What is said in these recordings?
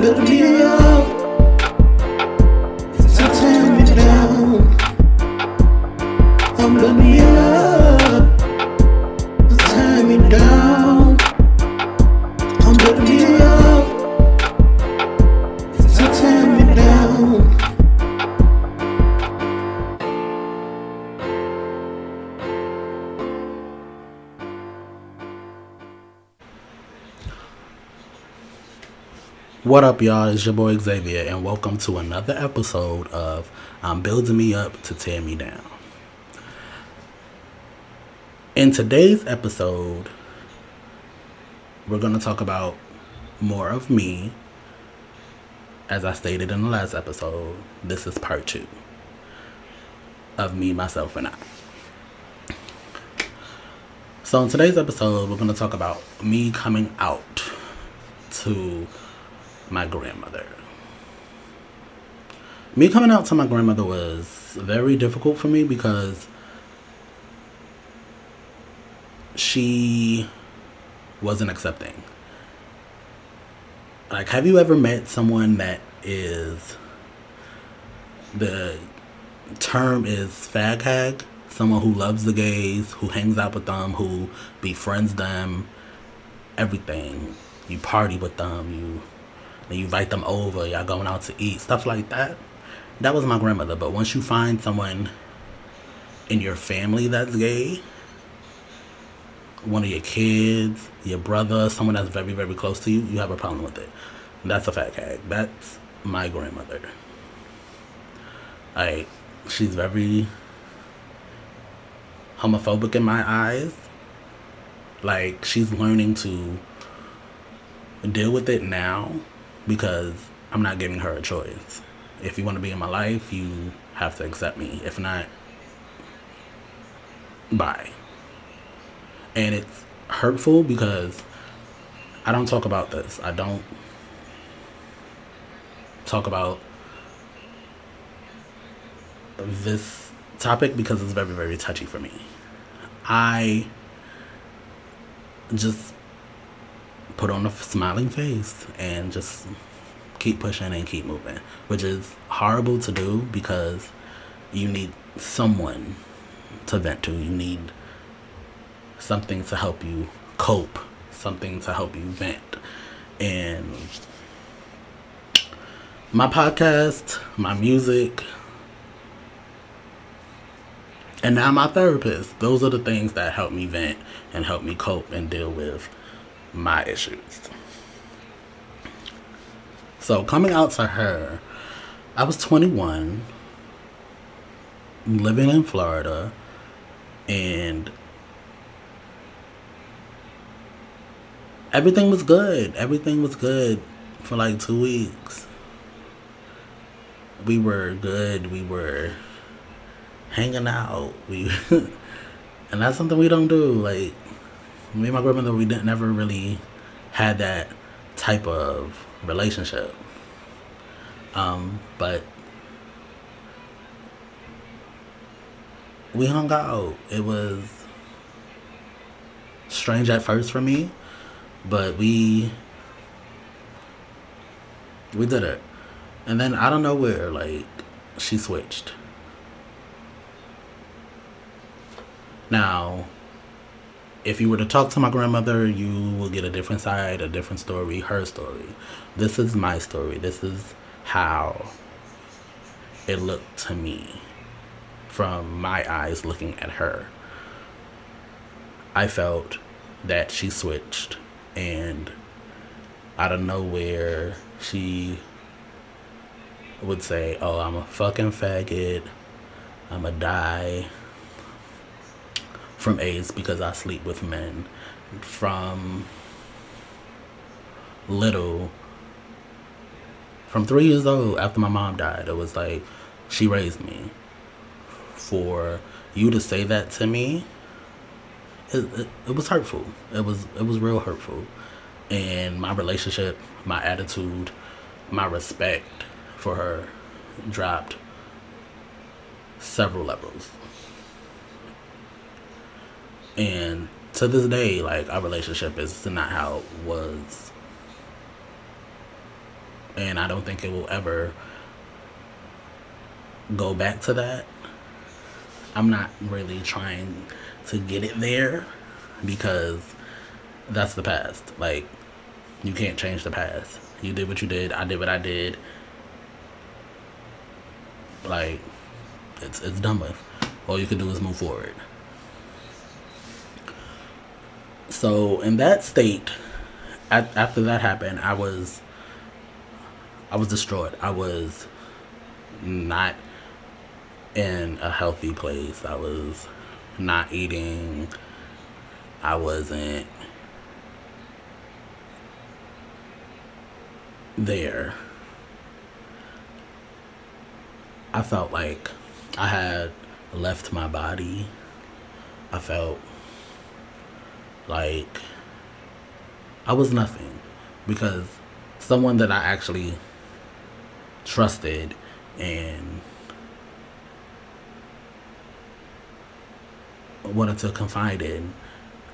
building me up What up, y'all? It's your boy Xavier, and welcome to another episode of I'm Building Me Up to Tear Me Down. In today's episode, we're going to talk about more of me. As I stated in the last episode, this is part two of me, myself, and I. So, in today's episode, we're going to talk about me coming out to my grandmother. Me coming out to my grandmother was very difficult for me because she wasn't accepting. Like, have you ever met someone that is the term is fag hag? Someone who loves the gays, who hangs out with them, who befriends them, everything. You party with them, you and you invite them over, y'all going out to eat, stuff like that. That was my grandmother. But once you find someone in your family that's gay, one of your kids, your brother, someone that's very, very close to you, you have a problem with it. That's a fag hag. That's my grandmother. Like, she's very homophobic in my eyes. Like, she's learning to deal with it now because I'm not giving her a choice. If you want to be in my life, you have to accept me. If not, bye. And it's hurtful because I don't talk about this. I don't talk about this topic because it's very, very touchy for me. I just put on a smiling face and just keep pushing and keep moving, which is horrible to do because you need someone to vent to. You need something to help you cope, something to help you vent. And my podcast, my music, and now my therapist, those are the things that help me vent and help me cope and deal with my issues. So coming out to her, I was 21, living in Florida, and everything was good. Everything was good for like two weeks. We were good. We were hanging out. We and that's something we don't do. Like me and my grandmother, we didn't never really had that type of relationship. Um, but we hung out. It was strange at first for me, but we we did it. And then I don't know where, like, she switched. Now, if you were to talk to my grandmother, you will get a different side, a different story, her story. This is my story. This is how it looked to me from my eyes looking at her. I felt that she switched and out of nowhere she would say, Oh, I'm a fucking faggot. I'm a die from AIDS because I sleep with men. From little, from three years old, after my mom died, it was like she raised me. For you to say that to me, it, it, it was hurtful. It was it was real hurtful, and my relationship, my attitude, my respect for her dropped several levels. And to this day, like our relationship is not how it was And I don't think it will ever go back to that. I'm not really trying to get it there because that's the past. Like, you can't change the past. You did what you did. I did what I did. Like, it's it's done with. All you can do is move forward. So in that state, at, after that happened, I was I was destroyed. I was not in a healthy place. I was not eating. I wasn't there. I felt like I had left my body. I felt like I was nothing because someone that I actually trusted and wanted to confide in,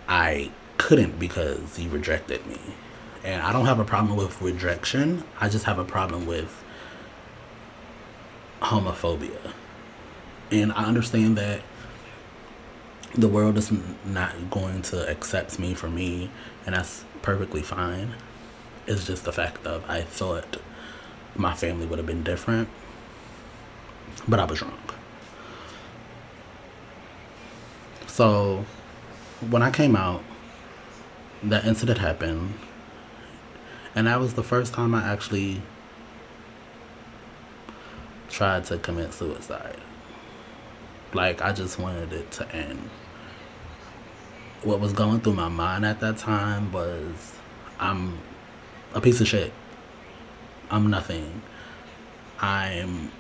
I couldn't because he rejected me. And I don't have a problem with rejection, I just have a problem with homophobia. And I understand that the world is not going to accept me for me, and that's perfectly fine. It's just the fact of I thought my family would have been different, but I was wrong. So when I came out, that incident happened, and that was the first time I actually tried to commit suicide. Like, I just wanted it to end. What was going through my mind at that time was I'm a piece of shit. I'm nothing. I'm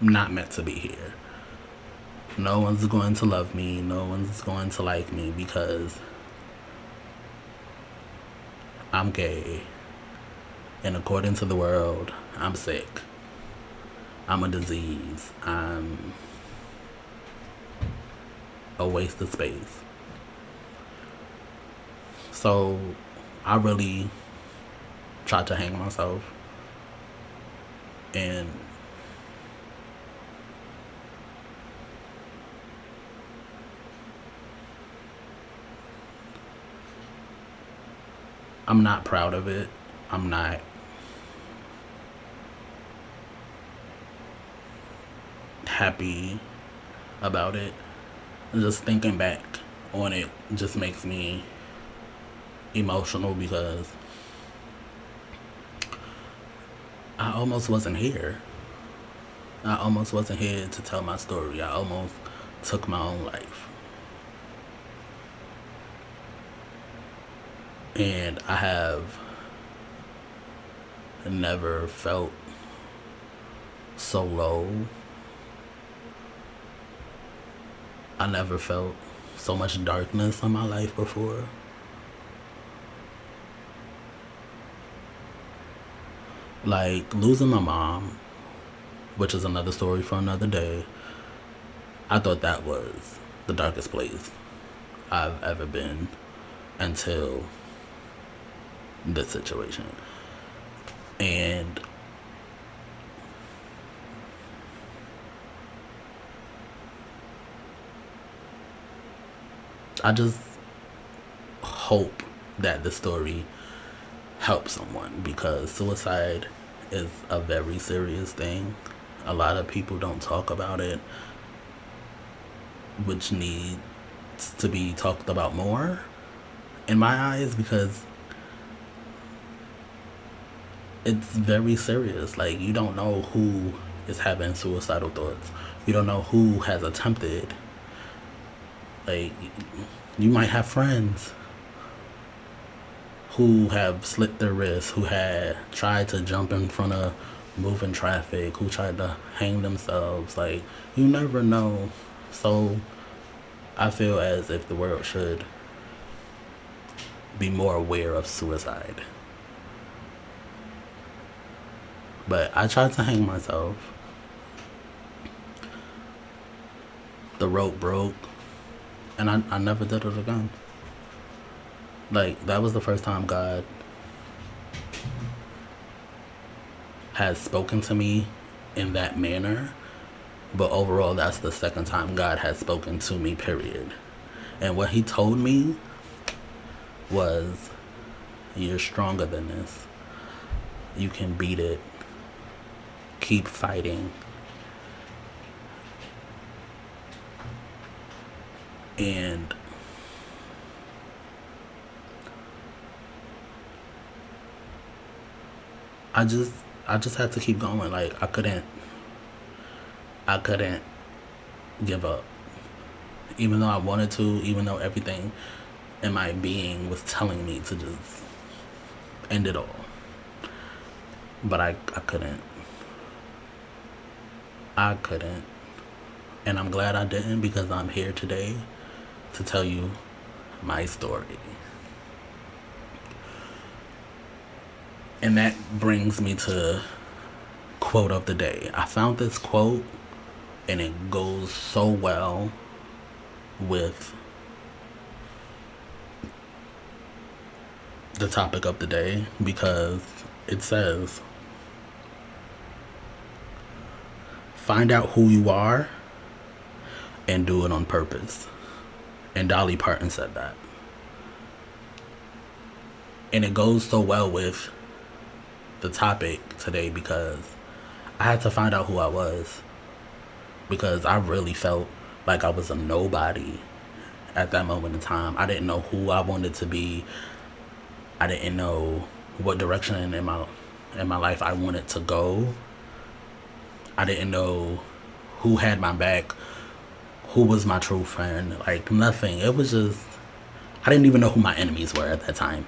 not meant to be here. No one's going to love me. No one's going to like me because I'm gay. And according to the world, I'm sick. I'm a disease. I'm a waste of space. So I really tried to hang myself. And I'm not proud of it. I'm not happy about it. Just thinking back on it just makes me emotional because I almost wasn't here. I almost wasn't here to tell my story. I almost took my own life. And I have never felt so low. I never felt so much darkness in my life before. Like losing my mom, which is another story for another day. I thought that was the darkest place I've ever been until this situation. And I just hope that the story helps someone because suicide is a very serious thing. A lot of people don't talk about it, which needs to be talked about more in my eyes because it's very serious. Like you don't know who is having suicidal thoughts. You don't know who has attempted. Like you might have friends who have slit their wrists, who had tried to jump in front of moving traffic, who tried to hang themselves. Like you never know. So I feel as if the world should be more aware of suicide. But I tried to hang myself. The rope broke. And I, I never did it again. Like, that was the first time God has spoken to me in that manner. But overall, that's the second time God has spoken to me, period. And what he told me was, You're stronger than this. You can beat it. Keep fighting. And I just I just had to keep going. Like I couldn't I couldn't give up. Even though I wanted to, even though everything in my being was telling me to just end it all. But I I couldn't. I couldn't. And I'm glad I didn't because I'm here today to tell you my story. And that brings me to quote of the day. I found this quote and it goes so well with the topic of the day because it says find out who you are and do it on purpose. And Dolly Parton said that. And it goes so well with the topic today because I had to find out who I was. Because I really felt like I was a nobody at that moment in time. I didn't know who I wanted to be. I didn't know what direction in my in my life I wanted to go. I didn't know who had my back, who was my true friend, like nothing. It was just I didn't even know who my enemies were at that time.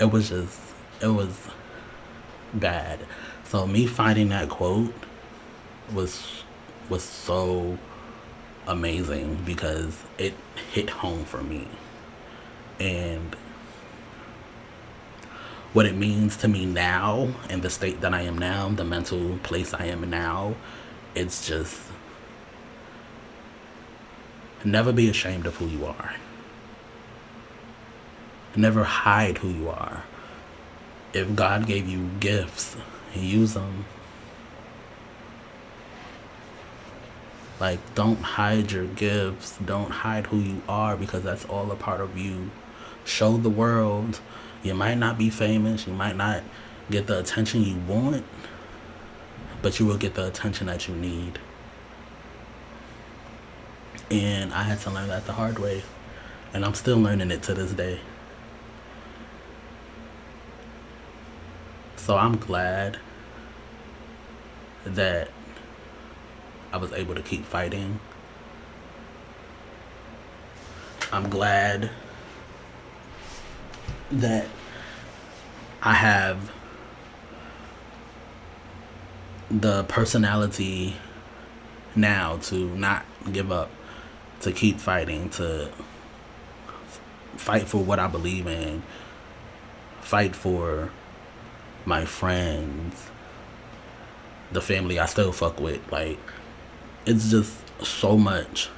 It was just it was bad. So me finding that quote was was so amazing because it hit home for me. And what it means to me now in the state that I am now, the mental place I am now, it's just never be ashamed of who you are. Never hide who you are if God gave you gifts, use them. Like, don't hide your gifts. Don't hide who you are because that's all a part of you. Show the world. You might not be famous. You might not get the attention you want, but you will get the attention that you need. And I had to learn that the hard way. And I'm still learning it to this day. So I'm glad that I was able to keep fighting. I'm glad that I have the personality now to not give up, to keep fighting, to fight for what I believe in, fight for my friends, the family I still fuck with. Like, it's just so much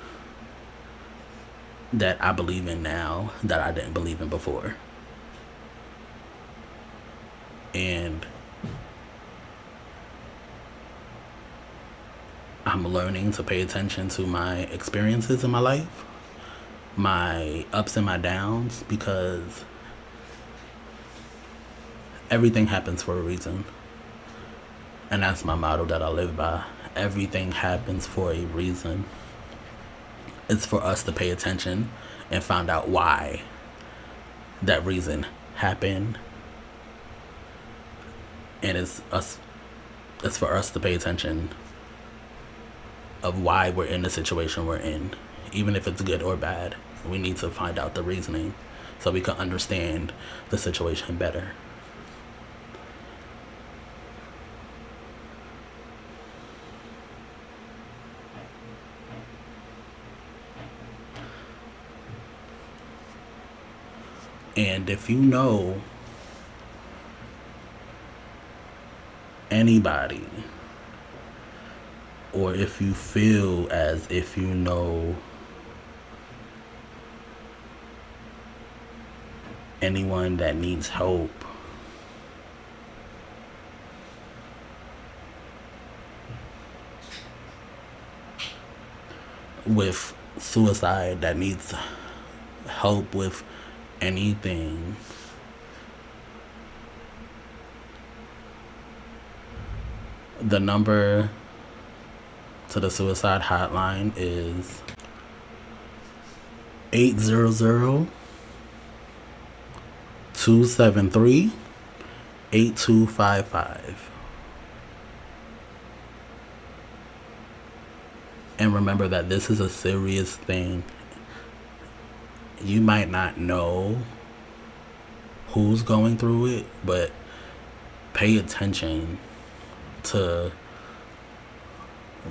that I believe in now that I didn't believe in before. And I'm learning to pay attention to my experiences in my life, my ups and my downs, because everything happens for a reason. And that's my motto that I live by. Everything happens for a reason. It's for us to pay attention and find out why that reason happened. And it's us it's for us to pay attention of why we're in the situation we're in. Even if it's good or bad. We need to find out the reasoning so we can understand the situation better. And if you know anybody, or if you feel as if you know anyone that needs help with suicide that needs help with anything the number to the suicide hotline is 800 273 8255. And remember that this is a serious thing. You might not know who's going through it, but pay attention to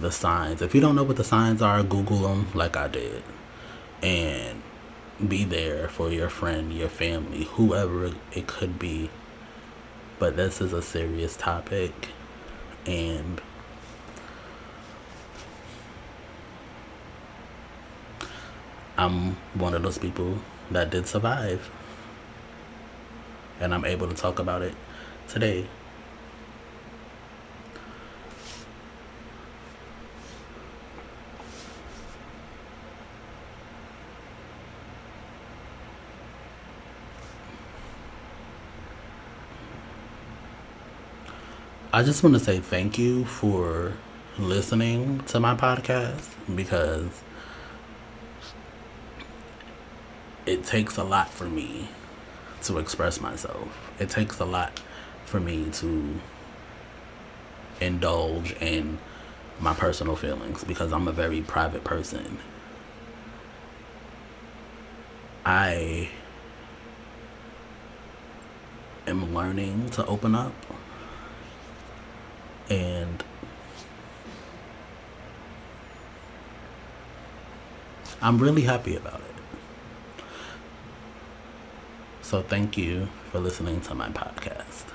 the signs. If you don't know what the signs are, Google them like I did. And be there for your friend, your family, whoever it could be. But this is a serious topic. And I'm one of those people that did survive. And I'm able to talk about it today. I just want to say thank you for listening to my podcast because it takes a lot for me to express myself. It takes a lot for me to indulge in my personal feelings because I'm a very private person. I am learning to open up and I'm really happy about it. So, thank you for listening to my podcast.